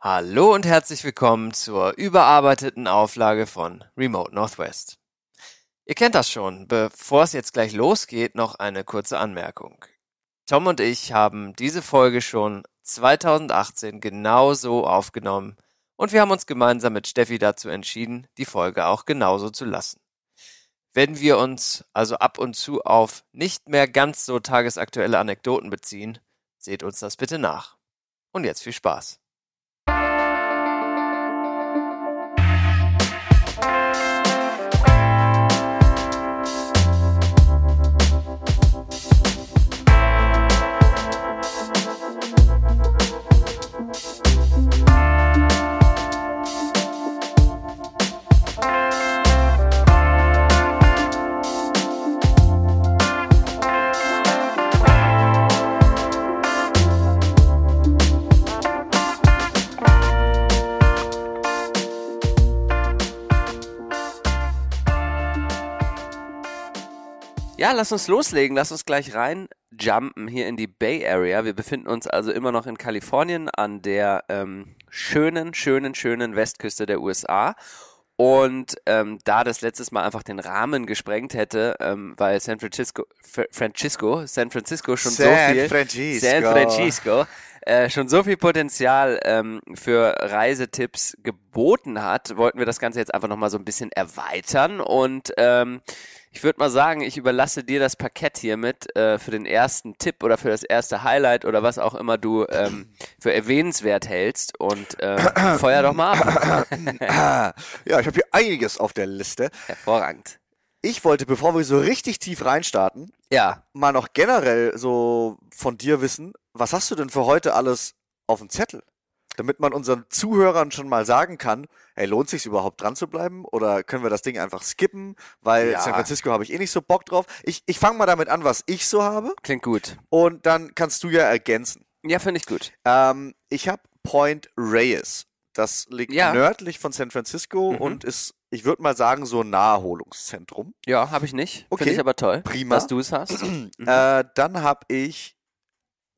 Hallo und herzlich willkommen zur überarbeiteten Auflage von Remote Northwest. Ihr kennt das schon. Bevor es jetzt gleich losgeht, noch eine kurze Anmerkung. Tom und ich haben diese Folge schon 2018 genauso aufgenommen und wir haben uns gemeinsam mit Steffi dazu entschieden, die Folge auch genauso zu lassen. Wenn wir uns also ab und zu auf nicht mehr ganz so tagesaktuelle Anekdoten beziehen, seht uns das bitte nach. Und jetzt viel Spaß. Ja, lass uns loslegen. Lass uns gleich rein jumpen hier in die Bay Area. Wir befinden uns also immer noch in Kalifornien an der ähm, schönen, schönen, schönen Westküste der USA. Und ähm, da das letztes Mal einfach den Rahmen gesprengt hätte, ähm, weil San Francisco, F Francisco, San Francisco schon San so viel, Francisco. San Francisco, äh, schon so viel Potenzial ähm, für Reisetipps geboten hat, wollten wir das Ganze jetzt einfach nochmal so ein bisschen erweitern und ähm, ich würde mal sagen, ich überlasse dir das Parkett hiermit äh, für den ersten Tipp oder für das erste Highlight oder was auch immer du ähm, für erwähnenswert hältst und äh, feuer doch mal ab. ja, ich habe hier einiges auf der Liste. Hervorragend. Ich wollte, bevor wir so richtig tief reinstarten, Ja, mal noch generell so von dir wissen, was hast du denn für heute alles auf dem Zettel? Damit man unseren Zuhörern schon mal sagen kann, hey, lohnt sich überhaupt dran zu bleiben? Oder können wir das Ding einfach skippen? Weil Ja. San Francisco habe ich eh nicht so Bock drauf. Ich, ich fange mal damit an, was ich so habe. klingt gut. Und dann kannst du ja ergänzen. Ja, finde ich gut. Ähm, ich habe Point Reyes. Das liegt Ja. nördlich von San Francisco Mhm. und ist, ich würde mal sagen, so ein Naherholungszentrum. Ja, habe ich nicht. Okay. Finde ich aber toll, Prima. dass du es hast. Äh, dann habe ich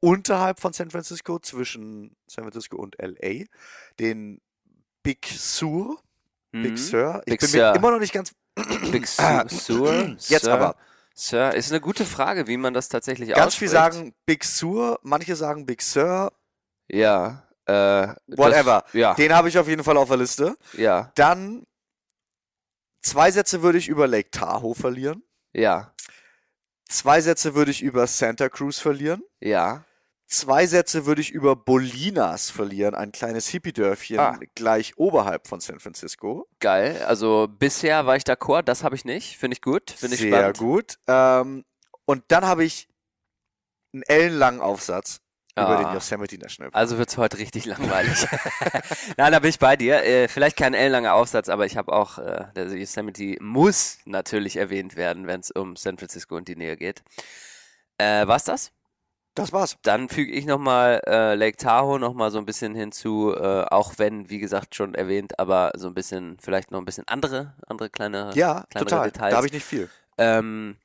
unterhalb von San Francisco, zwischen San Francisco und LA, den Big Sur. Big Mhm. Sur. Ich Big bin Sur. mir immer noch nicht ganz. Big Sur. Sur. Jetzt Sir. aber. Sir, ist eine gute Frage, wie man das tatsächlich Ganz viel ausspricht. sagen Big Sur, manche sagen Big Sur, Ja. Äh, whatever. Das, ja, Den habe ich auf jeden Fall auf der Liste. ja, Dann zwei Sätze würde ich über Lake Tahoe verlieren. ja, Zwei Sätze würde ich über Santa Cruz verlieren. ja. Zwei Sätze würde ich über Bolinas verlieren, ein kleines Hippie-Dörfchen Ah. gleich oberhalb von San Francisco. Geil. Also bisher war ich d'accord, das habe ich nicht. Finde ich gut. Finde ich Sehr spannend. gut. Ähm, und dann habe ich einen ellenlangen Aufsatz über Ah. den Yosemite National Park. Also wird's heute richtig langweilig. Nein, da bin ich bei dir. Äh, vielleicht kein ellenlanger Aufsatz, aber ich habe auch, äh, der Yosemite muss natürlich erwähnt werden, wenn es um San Francisco und die Nähe geht. Äh, war's das? das war's. Dann füge ich nochmal äh, Lake Tahoe nochmal so ein bisschen hinzu, äh, auch wenn, wie gesagt, schon erwähnt, aber so ein bisschen, vielleicht noch ein bisschen andere, andere kleine, Ja, kleinere total. Details. Da habe ich nicht viel. Ähm,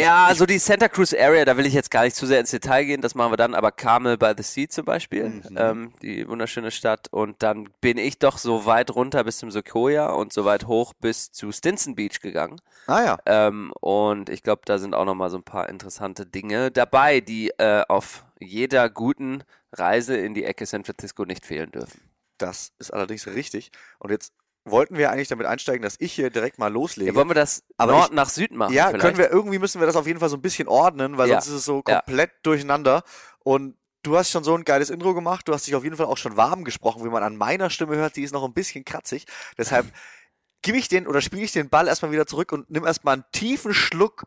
ja, also die Santa Cruz Area, da will ich jetzt gar nicht zu sehr ins Detail gehen, das machen wir dann, aber Carmel by the Sea zum Beispiel, Mhm. ähm, die wunderschöne Stadt und dann bin ich doch so weit runter bis zum Sequoia und so weit hoch bis zu Stinson Beach gegangen Ah ja. ähm, und ich glaube, da sind auch nochmal so ein paar interessante Dinge dabei, die äh, auf jeder guten Reise in die Ecke San Francisco nicht fehlen dürfen. Das ist allerdings richtig. Und jetzt wollten wir eigentlich damit einsteigen, dass ich hier direkt mal loslege. Ja, wollen wir das Aber Nord ich- nach Süd machen Ja, vielleicht? können wir irgendwie müssen wir das auf jeden Fall so ein bisschen ordnen, weil Ja. sonst ist es so Ja. komplett durcheinander. Und du hast schon so ein geiles Intro gemacht. Du hast dich auf jeden Fall auch schon warm gesprochen, wie man an meiner Stimme hört. Die ist noch ein bisschen kratzig. Deshalb gebe ich den oder spiele ich den Ball erstmal wieder zurück und nimm erstmal einen tiefen Schluck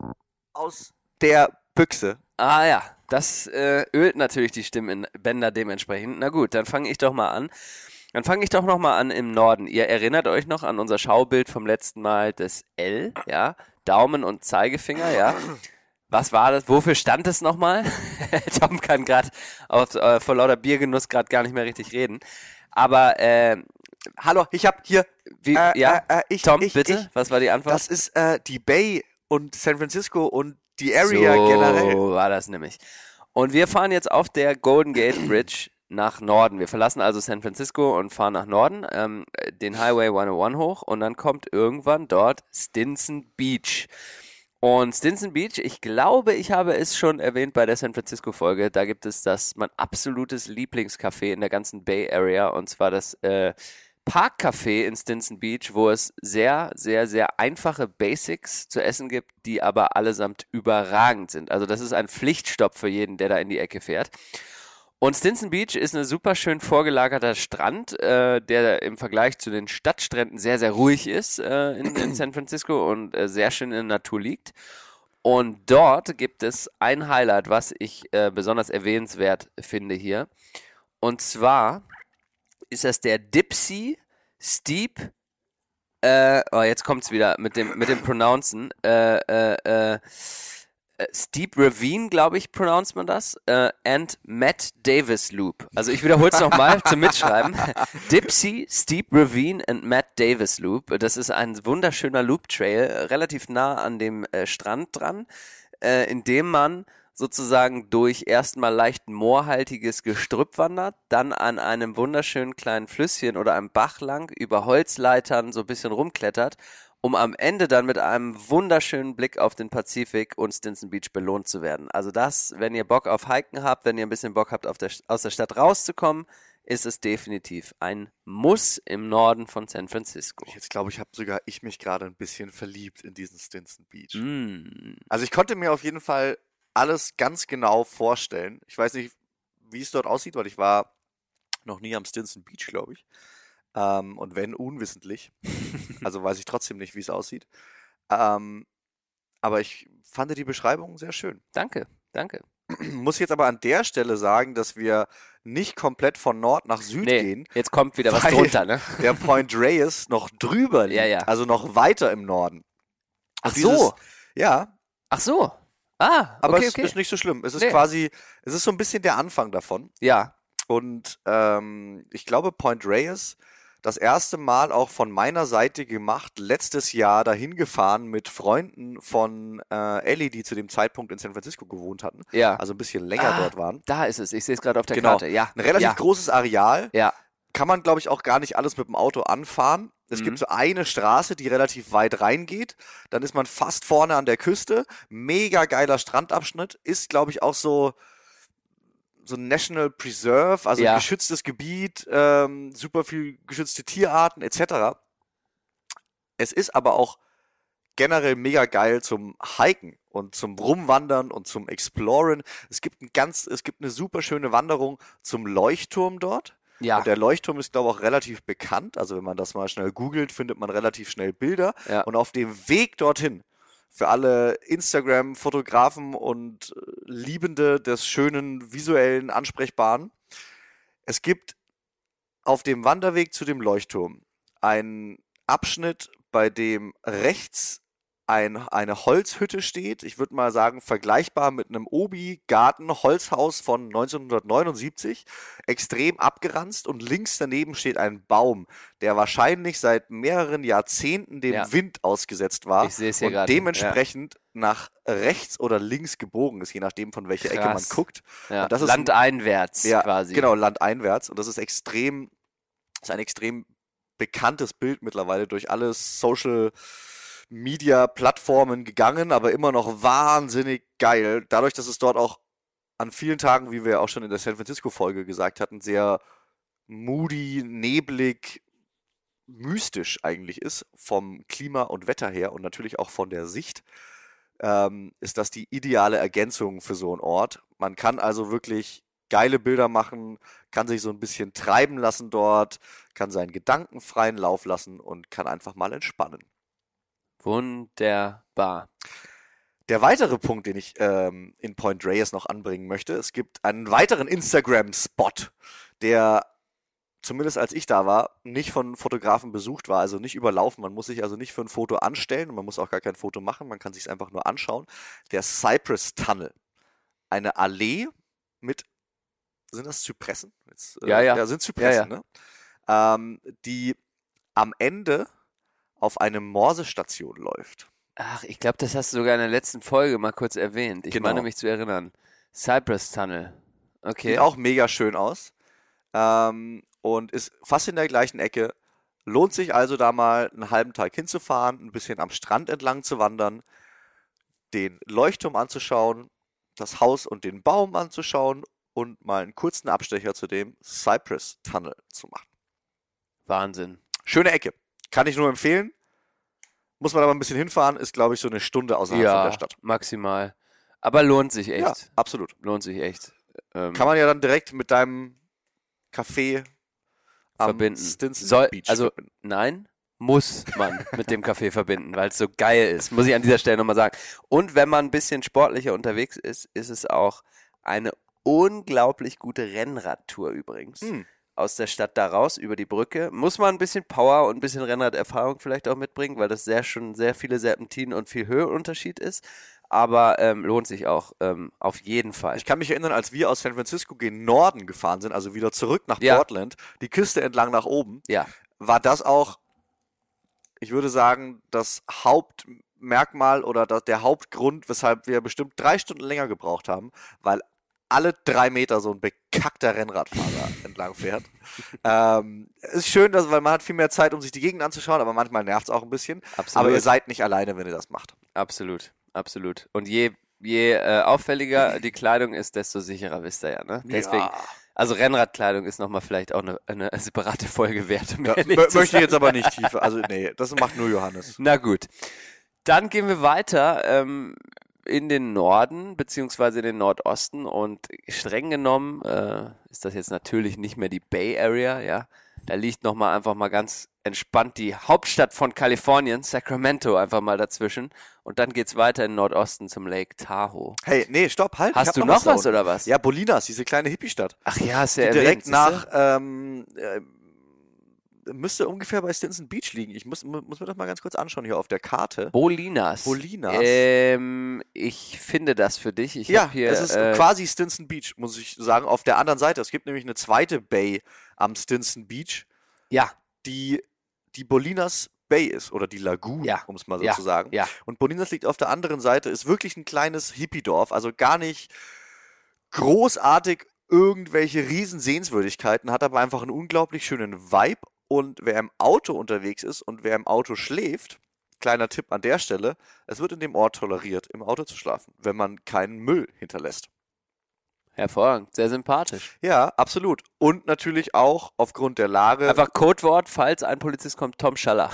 aus der Büchse. Ah ja, das äh, ölt natürlich die Stimmbänder dementsprechend. Na gut, dann fange ich doch mal an. Dann fange ich doch noch mal an im Norden. Ihr erinnert euch noch an unser Schaubild vom letzten Mal des L, ja? Daumen und Zeigefinger, ja? Was war das? Wofür stand es nochmal? Tom kann gerade äh, vor lauter Biergenuss gerade gar nicht mehr richtig reden. Aber äh, Hallo, ich hab hier. wie, Äh, ja, äh, äh, ich, Tom, ich, bitte, Ich, was war die Antwort? das ist äh, die Bay und San Francisco und die Area so generell. war das nämlich. Und wir fahren jetzt auf der Golden Gate Bridge nach Norden. Wir verlassen also San Francisco und fahren nach Norden, ähm, den Highway 101 hoch und dann kommt irgendwann dort Stinson Beach. Und Stinson Beach, ich glaube, ich habe es schon erwähnt bei der San Francisco Folge, da gibt es das mein absolutes Lieblingscafé in der ganzen Bay Area und zwar das äh, Parkcafé in Stinson Beach, wo es sehr, sehr, sehr einfache Basics zu essen gibt, die aber allesamt überragend sind. Also das ist ein Pflichtstopp für jeden, der da in die Ecke fährt. Und Stinson Beach ist ein super schön vorgelagerter Strand, äh, der im Vergleich zu den Stadtstränden sehr, sehr ruhig ist äh, in, in, San Francisco und äh, sehr schön in der Natur liegt. Und dort gibt es ein Highlight, was ich äh, besonders erwähnenswert finde hier. Und zwar ist das der Dipsy Steep. Äh, oh, jetzt kommt's wieder mit dem, mit dem Pronouncen. Äh, äh äh, Steep Ravine, glaube ich, pronounced man das, äh, and Matt Davis Loop. Also ich wiederhole es nochmal zum Mitschreiben. Dipsy, Steep Ravine and Matt Davis Loop. Das ist ein wunderschöner Loop Trail, relativ nah an dem äh, Strand dran, äh, in dem man sozusagen durch erstmal leicht moorhaltiges Gestrüpp wandert, dann an einem wunderschönen kleinen Flüsschen oder einem Bach lang über Holzleitern so ein bisschen rumklettert um am Ende dann mit einem wunderschönen Blick auf den Pazifik und Stinson Beach belohnt zu werden. Also das, wenn ihr Bock auf Hiken habt, wenn ihr ein bisschen Bock habt, der, aus der Stadt rauszukommen, ist es definitiv ein Muss im Norden von San Francisco. Jetzt glaube ich, habe sogar ich mich gerade ein bisschen verliebt in diesen Stinson Beach. Mm. Also ich konnte mir auf jeden Fall alles ganz genau vorstellen. Ich weiß nicht, wie es dort aussieht, weil ich war noch nie am Stinson Beach, glaube ich. Ähm, und wenn unwissentlich. also weiß ich trotzdem nicht, wie es aussieht. Ähm, aber ich fand die Beschreibung sehr schön. Danke, danke. Muss jetzt aber an der Stelle sagen, dass wir nicht komplett von Nord nach Süd nee, gehen. Jetzt kommt wieder was drunter, ne? Der Point Reyes noch drüber liegt, ja, ja. also noch weiter im Norden. Ach dieses, so. Ja. Ach so. Ah, aber okay, es okay. ist nicht so schlimm. Es ist nee. quasi, es ist so ein bisschen der Anfang davon. Ja. Und ähm, ich glaube, Point Reyes das erste Mal auch von meiner Seite gemacht, letztes Jahr dahin gefahren mit Freunden von äh, Ellie, die zu dem Zeitpunkt in San Francisco gewohnt hatten. Ja. Also ein bisschen länger ah, dort waren. Da ist es, ich sehe es gerade auf der genau. Karte. Ja. Ein relativ ja. großes Areal. Ja. Kann man, glaube ich, auch gar nicht alles mit dem Auto anfahren. Es mhm. gibt so eine Straße, die relativ weit reingeht. Dann ist man fast vorne an der Küste. Mega geiler Strandabschnitt. Ist, glaube ich, auch so so ein National Preserve, also ja. geschütztes Gebiet, ähm, super viel geschützte Tierarten etc. Es ist aber auch generell mega geil zum Hiken und zum Rumwandern und zum Exploren. Es gibt ein ganz, es gibt eine super schöne Wanderung zum Leuchtturm dort. Ja. Und der Leuchtturm ist, glaube ich, auch relativ bekannt. Also wenn man das mal schnell googelt, findet man relativ schnell Bilder. Ja. Und auf dem Weg dorthin für alle Instagram-Fotografen und äh, Liebende des schönen, visuellen, ansprechbaren. Es gibt auf dem Wanderweg zu dem Leuchtturm einen Abschnitt, bei dem rechts ein, eine Holzhütte steht. Ich würde mal sagen, vergleichbar mit einem Obi-Garten-Holzhaus von 1979. Extrem abgeranzt und links daneben steht ein Baum, der wahrscheinlich seit mehreren Jahrzehnten dem ja. Wind ausgesetzt war. Ich sehe es hier gerade. dementsprechend ja. nach rechts oder links gebogen ist, je nachdem von welcher Krass. Ecke man guckt. Ja. das ist landeinwärts ja, quasi. Genau, landeinwärts. Und das ist extrem, ist ein extrem bekanntes Bild mittlerweile durch alle Social Media-Plattformen gegangen, aber immer noch wahnsinnig geil. Dadurch, dass es dort auch an vielen Tagen, wie wir auch schon in der San Francisco-Folge gesagt hatten, sehr moody, neblig, mystisch eigentlich ist, vom Klima und Wetter her und natürlich auch von der Sicht, ähm, ist das die ideale Ergänzung für so einen Ort. Man kann also wirklich geile Bilder machen, kann sich so ein bisschen treiben lassen dort, kann seinen Gedanken freien Lauf lassen und kann einfach mal entspannen. Wunderbar. Der weitere Punkt, den ich ähm, in Point Reyes noch anbringen möchte, es gibt einen weiteren Instagram-Spot, der zumindest als ich da war, nicht von Fotografen besucht war, also nicht überlaufen. Man muss sich also nicht für ein Foto anstellen und man muss auch gar kein Foto machen, man kann sich es einfach nur anschauen. Der Cypress Tunnel. Eine Allee mit, sind das Zypressen? Jetzt, äh, ja, ja. Ja, sind Zypressen, ja, ja. ne? Ähm, die am Ende auf eine Morsestation läuft. Ach, ich glaube, das hast du sogar in der letzten Folge mal kurz erwähnt. Ich genau. meine mich zu erinnern. Cypress Tunnel. Okay. Sieht auch mega schön aus. ähm, und ist fast in der gleichen Ecke. Lohnt sich also da mal einen halben Tag hinzufahren, ein bisschen am Strand entlang zu wandern, den Leuchtturm anzuschauen, das Haus und den Baum anzuschauen und mal einen kurzen Abstecher zu dem Cypress Tunnel zu machen. Wahnsinn. Schöne Ecke. Kann ich nur empfehlen. Muss man aber ein bisschen hinfahren, ist, glaube ich, so eine Stunde außerhalb ja, von der Stadt. maximal. Aber lohnt sich echt. Ja, absolut. Lohnt sich echt. Ähm, Kann man ja dann direkt mit deinem Café am verbinden. Stinson Soll, Beach also verbinden. nein, muss man mit dem Café verbinden, weil es so geil ist. Muss ich an dieser Stelle nochmal sagen. Und wenn man ein bisschen sportlicher unterwegs ist, ist es auch eine unglaublich gute Rennradtour übrigens. Hm. Aus der Stadt da raus über die Brücke. Muss man ein bisschen Power und ein bisschen Rennraderfahrung vielleicht auch mitbringen, weil das sehr schon sehr viele Serpentinen und viel Höhenunterschied ist. Aber ähm, lohnt sich auch ähm, auf jeden Fall. Ich kann mich erinnern, als wir aus San Francisco gen Norden gefahren sind, also wieder zurück nach Ja. Portland, die Küste entlang nach oben, ja, war das auch, ich würde sagen, das Hauptmerkmal oder der Hauptgrund, weshalb wir bestimmt drei Stunden länger gebraucht haben, weil alle drei Meter so ein bekackter Rennradfahrer entlang fährt. ähm, ist schön, dass, weil man hat viel mehr Zeit, um sich die Gegend anzuschauen, aber manchmal nervt es auch ein bisschen. absolut. Aber ihr seid nicht alleine, wenn ihr das macht. Absolut, absolut. Und je, je äh, auffälliger die Kleidung ist, desto sicherer wisst ihr ja, ne? Deswegen, Ja. also Rennradkleidung ist nochmal vielleicht auch eine, eine separate Folge wert. Um Ja, möchte ich jetzt aber nicht tiefer. Also, nee, das macht nur Johannes. Na gut. Dann gehen wir weiter ähm, in den Norden, beziehungsweise in den Nordosten und streng genommen äh, ist das jetzt natürlich nicht mehr die Bay Area, ja. Da liegt nochmal einfach mal ganz entspannt die Hauptstadt von Kalifornien, Sacramento, einfach mal dazwischen. Und dann geht's weiter in den Nordosten zum Lake Tahoe. Hey, nee, stopp, halt. Hast du noch was unten. oder was? Ja, Bolinas, diese kleine Hippie-Stadt. Ach ja, ist ja erwähnt, direkt nach, ähm, äh, müsste ungefähr bei Stinson Beach liegen. Ich muss, mu- muss mir das mal ganz kurz anschauen hier auf der Karte. Bolinas. Bolinas. Ähm, ich finde das für dich. Ich ja, hier, es ist äh, quasi Stinson Beach, muss ich sagen, auf der anderen Seite. Es gibt nämlich eine zweite Bay am Stinson Beach, ja, die die Bolinas Bay ist oder die Lagoon, Ja. um es mal so Ja. zu sagen. ja. Und Bolinas liegt auf der anderen Seite, ist wirklich ein kleines Hippie-Dorf, also gar nicht großartig irgendwelche riesen Sehenswürdigkeiten, hat aber einfach einen unglaublich schönen Vibe. Und wer im Auto unterwegs ist und wer im Auto schläft, kleiner Tipp an der Stelle, es wird in dem Ort toleriert, im Auto zu schlafen, wenn man keinen Müll hinterlässt. Hervorragend, sehr sympathisch. Ja, absolut. Und natürlich auch aufgrund der Lage Einfach Codewort, falls ein Polizist kommt, Tom Schaller.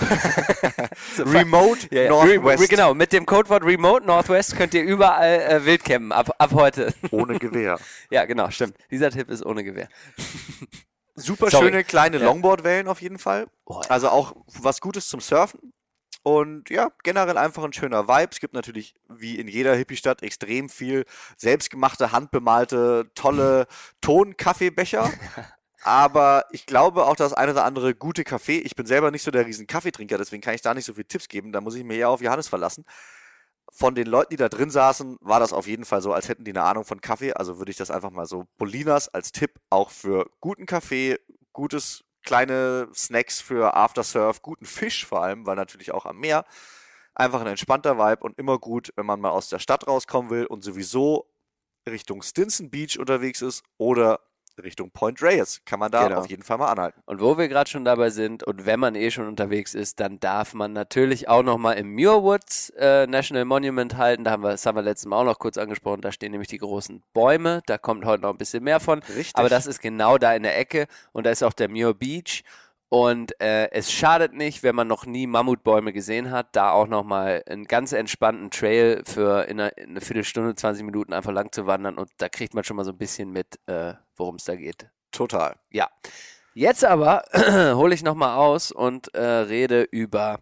Remote ja, ja. Northwest Re genau, mit dem Codewort Remote Northwest könnt ihr überall äh, wild campen, ab, ab heute. ohne Gewehr. ja, genau, stimmt. Dieser Tipp ist ohne Gewehr. Super Sorry. schöne kleine Ja. Longboard-Wellen auf jeden Fall. Oh, ja. Also auch was Gutes zum Surfen. Und ja, generell einfach ein schöner Vibe. Es gibt natürlich, wie in jeder Hippie-Stadt, extrem viel selbstgemachte, handbemalte, tolle Ton-Kaffeebecher. Aber ich glaube auch das eine oder andere gute Kaffee. Ich bin selber nicht so der riesen Kaffeetrinker, deswegen kann ich da nicht so viele Tipps geben. Da muss ich mir eher auf Johannes verlassen. Von den Leuten, die da drin saßen, war das auf jeden Fall so, als hätten die eine Ahnung von Kaffee. Also würde ich das einfach mal so Bolinas als Tipp auch für guten Kaffee, gutes kleine Snacks für Aftersurf, guten Fisch vor allem, weil natürlich auch am Meer. Einfach ein entspannter Vibe und immer gut, wenn man mal aus der Stadt rauskommen will und sowieso Richtung Stinson Beach unterwegs ist oder Richtung Point Reyes. Kann man da Genau. auf jeden Fall mal anhalten. Und wo wir gerade schon dabei sind und wenn man eh schon unterwegs ist, dann darf man natürlich auch nochmal im Muirwoods äh, National Monument halten. Da haben wir, das haben wir letztes Mal auch noch kurz angesprochen. Da stehen nämlich die großen Bäume. Da kommt heute noch ein bisschen mehr von. Richtig. Aber das ist genau da in der Ecke und da ist auch der Muir Beach. Und äh, es schadet nicht, wenn man noch nie Mammutbäume gesehen hat, da auch nochmal einen ganz entspannten Trail für in einer, in eine Viertelstunde, 20 Minuten einfach lang zu wandern und da kriegt man schon mal so ein bisschen mit, äh, worum es da geht. Total. Ja. Jetzt aber hole ich nochmal aus und äh, rede über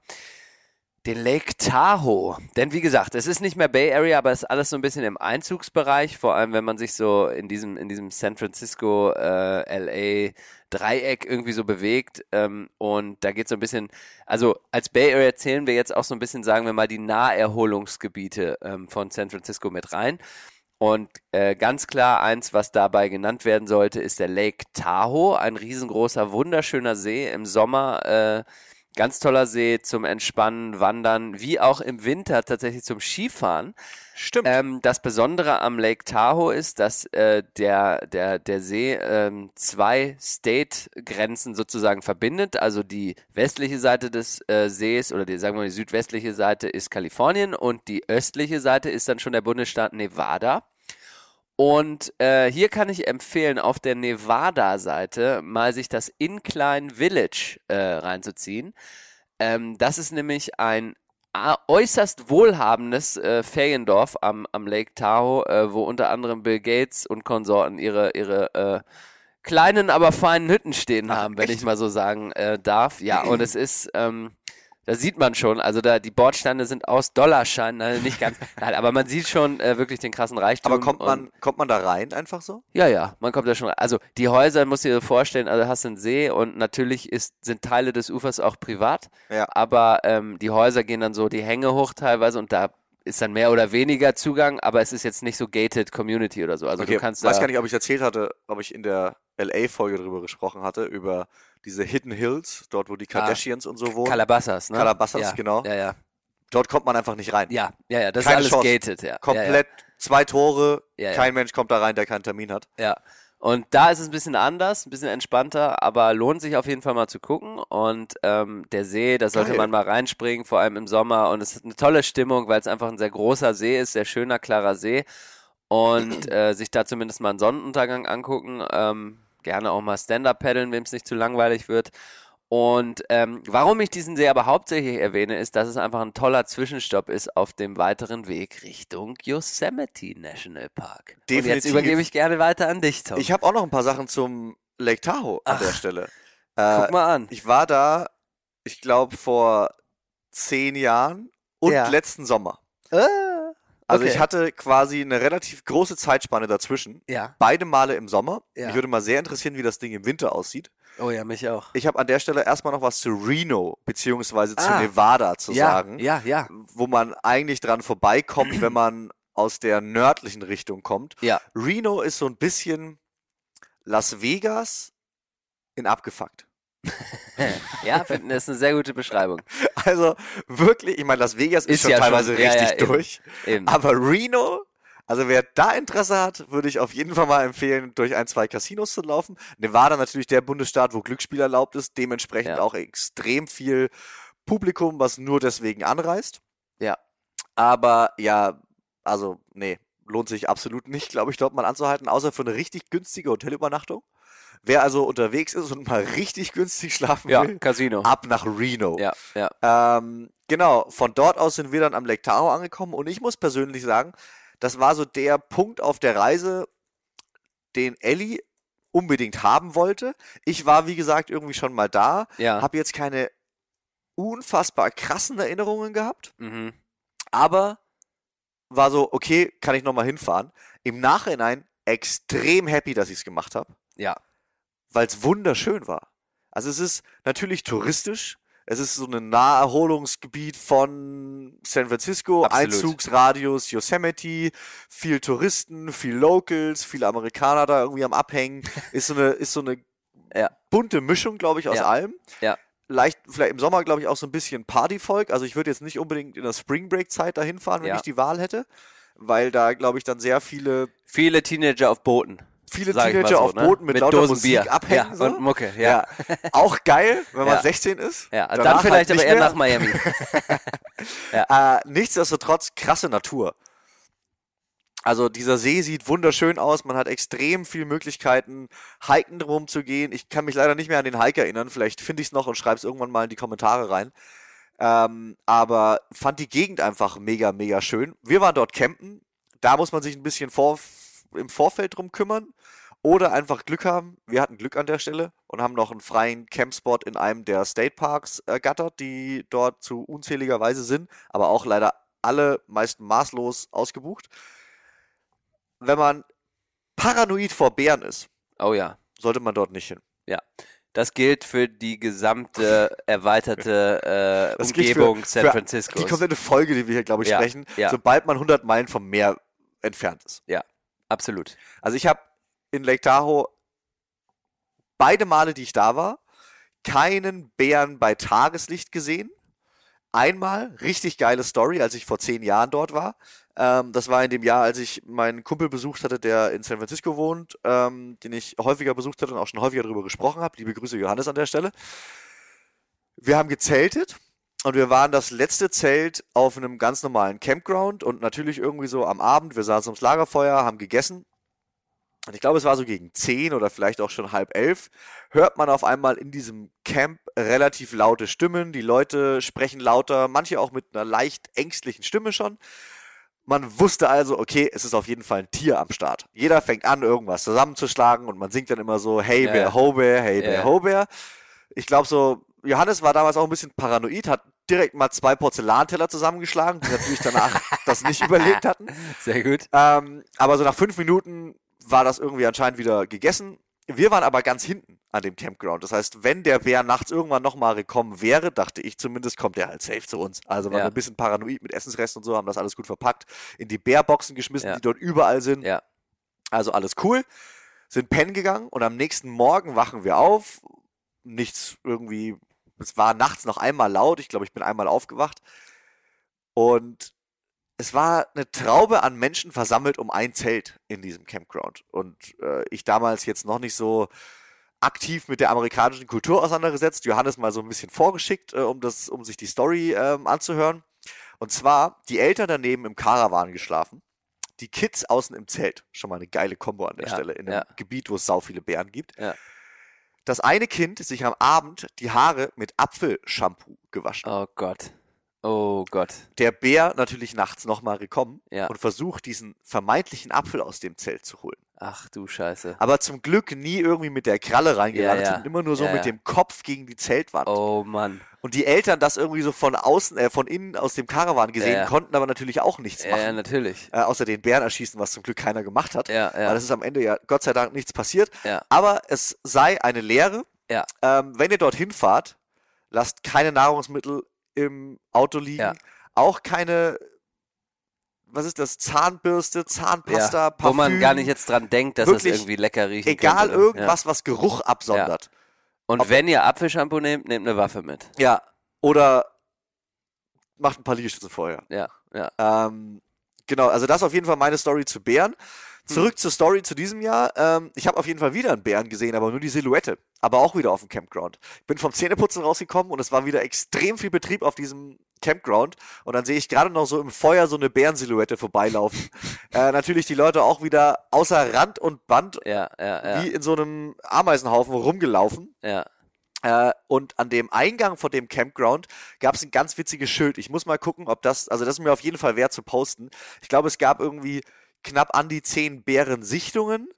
den Lake Tahoe. Denn wie gesagt, es ist nicht mehr Bay Area, aber es ist alles so ein bisschen im Einzugsbereich, vor allem wenn man sich so in diesem, in diesem San Francisco, äh, LA Dreieck irgendwie so bewegt. Ähm, und da geht so ein bisschen, also als Bay Area zählen wir jetzt auch so ein bisschen, sagen wir mal, die Naherholungsgebiete ähm, von San Francisco mit rein. Und äh, ganz klar, eins, was dabei genannt werden sollte, ist der Lake Tahoe, ein riesengroßer, wunderschöner See. Im Sommer äh, Ganz toller See zum Entspannen, Wandern, wie auch im Winter tatsächlich zum Skifahren. Stimmt. Ähm, das Besondere am Lake Tahoe ist, dass äh, der, der, der See ähm, zwei State-Grenzen sozusagen verbindet. Also die westliche Seite des äh, Sees oder die, sagen wir mal, die südwestliche Seite ist Kalifornien und die östliche Seite ist dann schon der Bundesstaat Nevada. Und äh, hier kann ich empfehlen, auf der Nevada-Seite mal sich das Incline Village äh, reinzuziehen. Ähm, das ist nämlich ein äußerst wohlhabendes äh, Feriendorf am, am Lake Tahoe, äh, wo unter anderem Bill Gates und Konsorten ihre, ihre äh, kleinen, aber feinen Hütten stehen Ach, haben, wenn echt? ich mal so sagen äh, darf. Ja, und es ist, ähm, da sieht man schon, also da die Bordsteine sind aus Dollarscheinen, also nicht ganz, nein, aber man sieht schon äh, wirklich den krassen Reichtum. Aber kommt man, kommt man da rein einfach so? ja, ja, man kommt da schon rein. Also die Häuser, musst du dir vorstellen, also hast einen See und natürlich ist, sind Teile des Ufers auch privat, Ja. aber ähm, die Häuser gehen dann so die Hänge hoch teilweise und da ist dann mehr oder weniger Zugang, aber es ist jetzt nicht so gated Community oder so. Also Okay, du kannst weiß da, gar nicht, ob ich erzählt hatte, ob ich in der LA-Folge drüber gesprochen hatte, über diese Hidden Hills, dort wo die Kardashians und so wohnen. Calabasas, ne? Calabasas, ja, genau. Ja, ja, Dort kommt man einfach nicht rein. ja, ja, ja, das Keine ist alles Chance. gated, ja. Komplett zwei Tore, Ja, ja. kein Mensch kommt da rein, der keinen Termin hat. Ja, ja. Und da ist es ein bisschen anders, ein bisschen entspannter, aber lohnt sich auf jeden Fall mal zu gucken. Und ähm, der See, da sollte Geil. man mal reinspringen, vor allem im Sommer. Und es ist eine tolle Stimmung, weil es einfach ein sehr großer See ist, sehr schöner, klarer See. Und äh, sich da zumindest mal einen Sonnenuntergang angucken. Ähm, gerne auch mal Stand-Up paddeln, wem es nicht zu langweilig wird. Und ähm, warum ich diesen See aber hauptsächlich erwähne, ist, dass es einfach ein toller Zwischenstopp ist auf dem weiteren Weg Richtung Yosemite National Park. Und jetzt Definitiv. übergebe ich gerne weiter an dich, Tom. Ich habe auch noch ein paar Sachen zum Lake Tahoe an Ach. der Stelle. Guck Äh, mal an. ich war da, ich glaube, vor zehn Jahren und Ja. letzten Sommer. Äh, Also okay. ich hatte quasi eine relativ große Zeitspanne dazwischen. Ja. Beide Male im Sommer. Ja. Mich würde mal sehr interessieren, wie das Ding im Winter aussieht. Oh ja, mich auch. Ich habe an der Stelle erstmal noch was zu Reno beziehungsweise zu Ah. Nevada zu ja, sagen, ja, ja, wo man eigentlich dran vorbeikommt, wenn man aus der nördlichen Richtung kommt. ja. Reno ist so ein bisschen Las Vegas in abgefuckt. Ja, finden, das ist eine sehr gute Beschreibung. Also wirklich, ich meine, Las Vegas ist, Ist schon ja teilweise schon- ja, richtig ja, eben. durch. Eben. Aber Reno, also wer da Interesse hat, würde ich auf jeden Fall mal empfehlen, durch ein, zwei Casinos zu laufen. Nevada natürlich der Bundesstaat, wo Glücksspiel erlaubt ist, dementsprechend Ja. auch extrem viel Publikum, was nur deswegen anreist. Ja. Aber ja, also nee, lohnt sich absolut nicht, glaube ich, dort mal anzuhalten, außer für eine richtig günstige Hotelübernachtung. Wer also unterwegs ist und mal richtig günstig schlafen Ja, will, Casino. ab nach Reno. Ja, ja. Ähm, genau, von dort aus sind wir dann am Lake Tahoe angekommen und ich muss persönlich sagen, das war so der Punkt auf der Reise, den Ellie unbedingt haben wollte. Ich war, wie gesagt, irgendwie schon mal da, Ja. habe jetzt keine unfassbar krassen Erinnerungen gehabt, Mhm. aber war so, okay, kann ich nochmal hinfahren. Im Nachhinein extrem happy, dass ich es gemacht habe Ja. Weil es wunderschön war. Also es ist natürlich touristisch. Es ist so ein Naherholungsgebiet von San Francisco, Absolut. Einzugsradius Yosemite, viel Touristen, viel Locals, viele Amerikaner da irgendwie am Abhängen. Ist so eine, ist so eine Ja. bunte Mischung, glaube ich, aus Ja. allem. Ja. Leicht, vielleicht im Sommer, glaube ich, auch so ein bisschen Partyvolk. Also ich würde jetzt nicht unbedingt in der Spring Break Zeit dahin fahren, wenn Ja. ich die Wahl hätte. Weil da, glaube ich, dann sehr viele, Viele Teenager auf Booten. Viele Teenager so, auf ne? Booten mit, lauter Dosen Musik Bier. abhängen. Ja, so. und Mucke, ja. Ja, auch geil, wenn man Ja. 16 ist. Ja, Danach dann vielleicht halt aber eher mehr. nach Miami. Äh, nichtsdestotrotz krasse Natur. Also dieser See sieht wunderschön aus, man hat extrem viele Möglichkeiten, hiken drum zu gehen. Ich kann mich leider nicht mehr an den Hike erinnern, vielleicht finde ich es noch und schreibe es irgendwann mal in die Kommentare rein. Ähm, aber fand die Gegend einfach mega, mega schön. Wir waren dort campen, da muss man sich ein bisschen vor, im Vorfeld drum kümmern oder einfach Glück haben. Wir hatten Glück an der Stelle und haben noch einen freien Campspot in einem der State Parks ergattert, die dort zu unzähliger Weise sind, aber auch leider alle meist maßlos ausgebucht. Wenn man paranoid vor Bären ist, Oh ja. sollte man dort nicht hin. Das gilt für die gesamte erweiterte äh, Das Umgebung für- San Francisco. Die komplette Folge, die wir hier, glaube ich, Ja, sprechen, ja. sobald man 100 Meilen vom Meer entfernt ist. Absolut. Also ich habe in Lake Tahoe beide Male, die ich da war, keinen Bären bei Tageslicht gesehen. Einmal, richtig geile Story, als ich vor zehn Jahren dort war. Ähm, das war in dem Jahr, als ich meinen Kumpel besucht hatte, der in San Francisco wohnt, ähm, den ich häufiger besucht hatte und auch schon häufiger darüber gesprochen habe. Liebe Grüße Johannes an der Stelle. Wir haben gezeltet und wir waren das letzte Zelt auf einem ganz normalen Campground und natürlich irgendwie so am Abend, wir saßen ums Lagerfeuer, haben gegessen. Und ich glaube, es war so gegen zehn oder vielleicht auch schon halb elf, hört man auf einmal in diesem Camp relativ laute Stimmen. Die Leute sprechen lauter, manche auch mit einer leicht ängstlichen Stimme schon. Man wusste also, okay, es ist auf jeden Fall ein Tier am Start. Jeder fängt an, irgendwas zusammenzuschlagen und man singt dann immer so, hey Bär, Ja. ho Bär, hey Bär, Ja. ho Bär. Ich glaube so, Johannes war damals auch ein bisschen paranoid, hat direkt mal zwei Porzellanteller zusammengeschlagen, die natürlich danach das nicht überlebt hatten. Sehr gut. Ähm, aber so nach fünf Minuten war das irgendwie anscheinend wieder gegessen. Wir waren aber ganz hinten an dem Campground. Das heißt, wenn der Bär nachts irgendwann nochmal gekommen wäre, dachte ich zumindest, kommt er halt safe zu uns. Also waren Ja. wir ein bisschen paranoid mit Essensresten und so, haben das alles gut verpackt, in die Bärboxen geschmissen, Ja. die dort überall sind. Ja. Also alles cool. Sind pennen gegangen und am nächsten Morgen wachen wir auf. Nichts irgendwie. Es war nachts noch einmal laut. Ich glaube, ich bin einmal aufgewacht. Und es war eine Traube an Menschen versammelt um ein Zelt in diesem Campground. Und äh, ich damals jetzt noch nicht so aktiv mit der amerikanischen Kultur auseinandergesetzt. Johannes mal so ein bisschen vorgeschickt, äh, um, das, um sich die Story ähm, anzuhören. Und zwar die Eltern daneben im Karawan geschlafen, die Kids außen im Zelt. Schon mal eine geile Kombo an der Ja, Stelle in einem ja. Gebiet, wo es sau viele Bären gibt. Ja. Das eine Kind sich am Abend die Haare mit Apfelshampoo gewaschen. Oh Gott. Oh Gott. Der Bär natürlich nachts nochmal gekommen Ja. und versucht, diesen vermeintlichen Apfel aus dem Zelt zu holen. Ach du Scheiße. Aber zum Glück nie irgendwie mit der Kralle reingelandet, Ja, ja. immer nur so mit dem Kopf gegen die Zeltwand. Oh Mann. Und die Eltern das irgendwie so von außen, äh, von innen aus dem Karawan gesehen, konnten aber natürlich auch nichts Ja, ja, machen. natürlich. Äh, außer den Bären erschießen, was zum Glück keiner gemacht hat. Ja, Weil ja. es ist am Ende ja Gott sei Dank nichts passiert. Ja. Aber es sei eine Lehre. Ja. Ähm, wenn ihr dorthin fahrt, lasst keine Nahrungsmittel im Auto liegen. Ja. Auch keine, was ist das, Zahnbürste, Zahnpasta, ja. Parfüm. Wo man gar nicht jetzt dran denkt, dass es Wirklich irgendwie lecker riechen Egal könnte. irgendwas, was Geruch absondert. Ja. Und wenn ihr Apfelshampoo nehmt, nehmt eine Waffe mit. Ja. Oder macht ein paar Liegestütze vorher. Ja, ja. Ähm, genau, also das ist auf jeden Fall meine Story zu Bären. Zurück zur Story zu diesem Jahr. Ähm, ich habe auf jeden Fall wieder einen Bären gesehen, aber nur die Silhouette. Aber auch wieder auf dem Campground. Ich bin vom Zähneputzen rausgekommen und es war wieder extrem viel Betrieb auf diesem Campground. Und dann sehe ich gerade noch so im Feuer so eine Bärensilhouette vorbeilaufen. äh, natürlich die Leute auch wieder außer Rand und Band Ja, ja, ja. wie in so einem Ameisenhaufen rumgelaufen. ja. Äh, und an dem Eingang von dem Campground gab es ein ganz witziges Schild. Ich muss mal gucken, ob das, also das ist mir auf jeden Fall wert zu posten. Ich glaube, es gab irgendwie knapp an die zehn Bärensichtungen.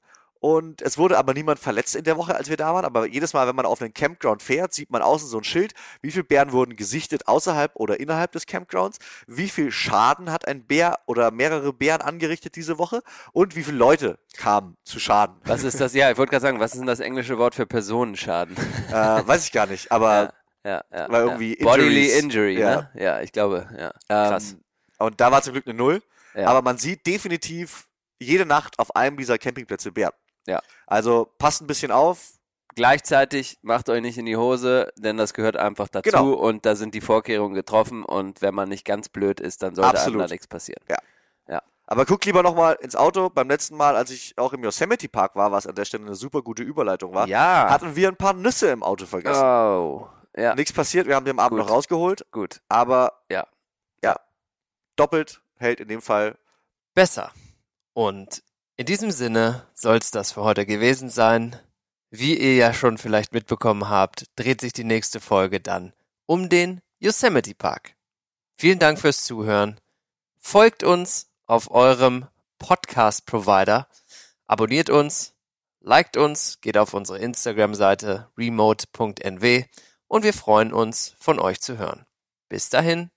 Und es wurde aber niemand verletzt in der Woche, als wir da waren. Aber jedes Mal, wenn man auf einen Campground fährt, sieht man außen so ein Schild. Wie viele Bären wurden gesichtet außerhalb oder innerhalb des Campgrounds? Wie viel Schaden hat ein Bär oder mehrere Bären angerichtet diese Woche? Und wie viele Leute kamen zu Schaden? Was ist das? Ja, ich wollte gerade sagen, was ist denn das englische Wort für Personenschaden? äh, weiß ich gar nicht. Aber ja, ja. Weil ja. irgendwie Bodily Injury, ja. ne? Ja, ich glaube, ja. Krass. Ähm, und da war zum Glück eine Null. Ja. Aber man sieht definitiv jede Nacht auf einem dieser Campingplätze Bären. Ja. Also passt ein bisschen auf. Gleichzeitig macht euch nicht in die Hose, denn das gehört einfach dazu Genau. und da sind die Vorkehrungen getroffen und wenn man nicht ganz blöd ist, dann sollte Absolut. einem da nichts passieren. Aber guck lieber nochmal ins Auto. Beim letzten Mal, als ich auch im Yosemite Park war, was an der Stelle eine super gute Überleitung war, Ja. hatten wir ein paar Nüsse im Auto vergessen. Oh. Ja, Nichts passiert, wir haben die am Abend Gut. noch rausgeholt, gut. aber Ja. ja, doppelt hält in dem Fall. Besser. Und in diesem Sinne soll es das für heute gewesen sein. Wie ihr ja schon vielleicht mitbekommen habt, dreht sich die nächste Folge dann um den Yosemite Park. Vielen Dank fürs Zuhören. Folgt uns auf eurem Podcast-Provider. Abonniert uns, liked uns, geht auf unsere Instagram-Seite remote.nw und wir freuen uns, von euch zu hören. Bis dahin.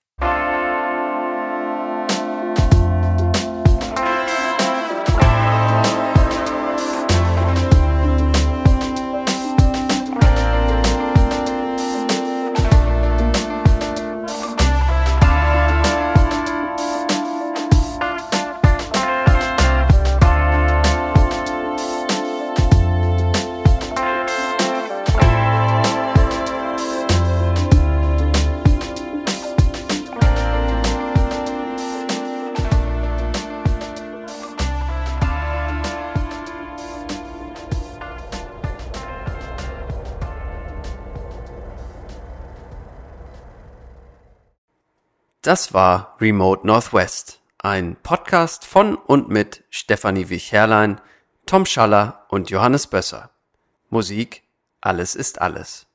Das war Remote Northwest, ein Podcast von und mit Stefanie Wich-Herrlein, Tom Schaller und Johannes Bösser. Musik Alles ist alles.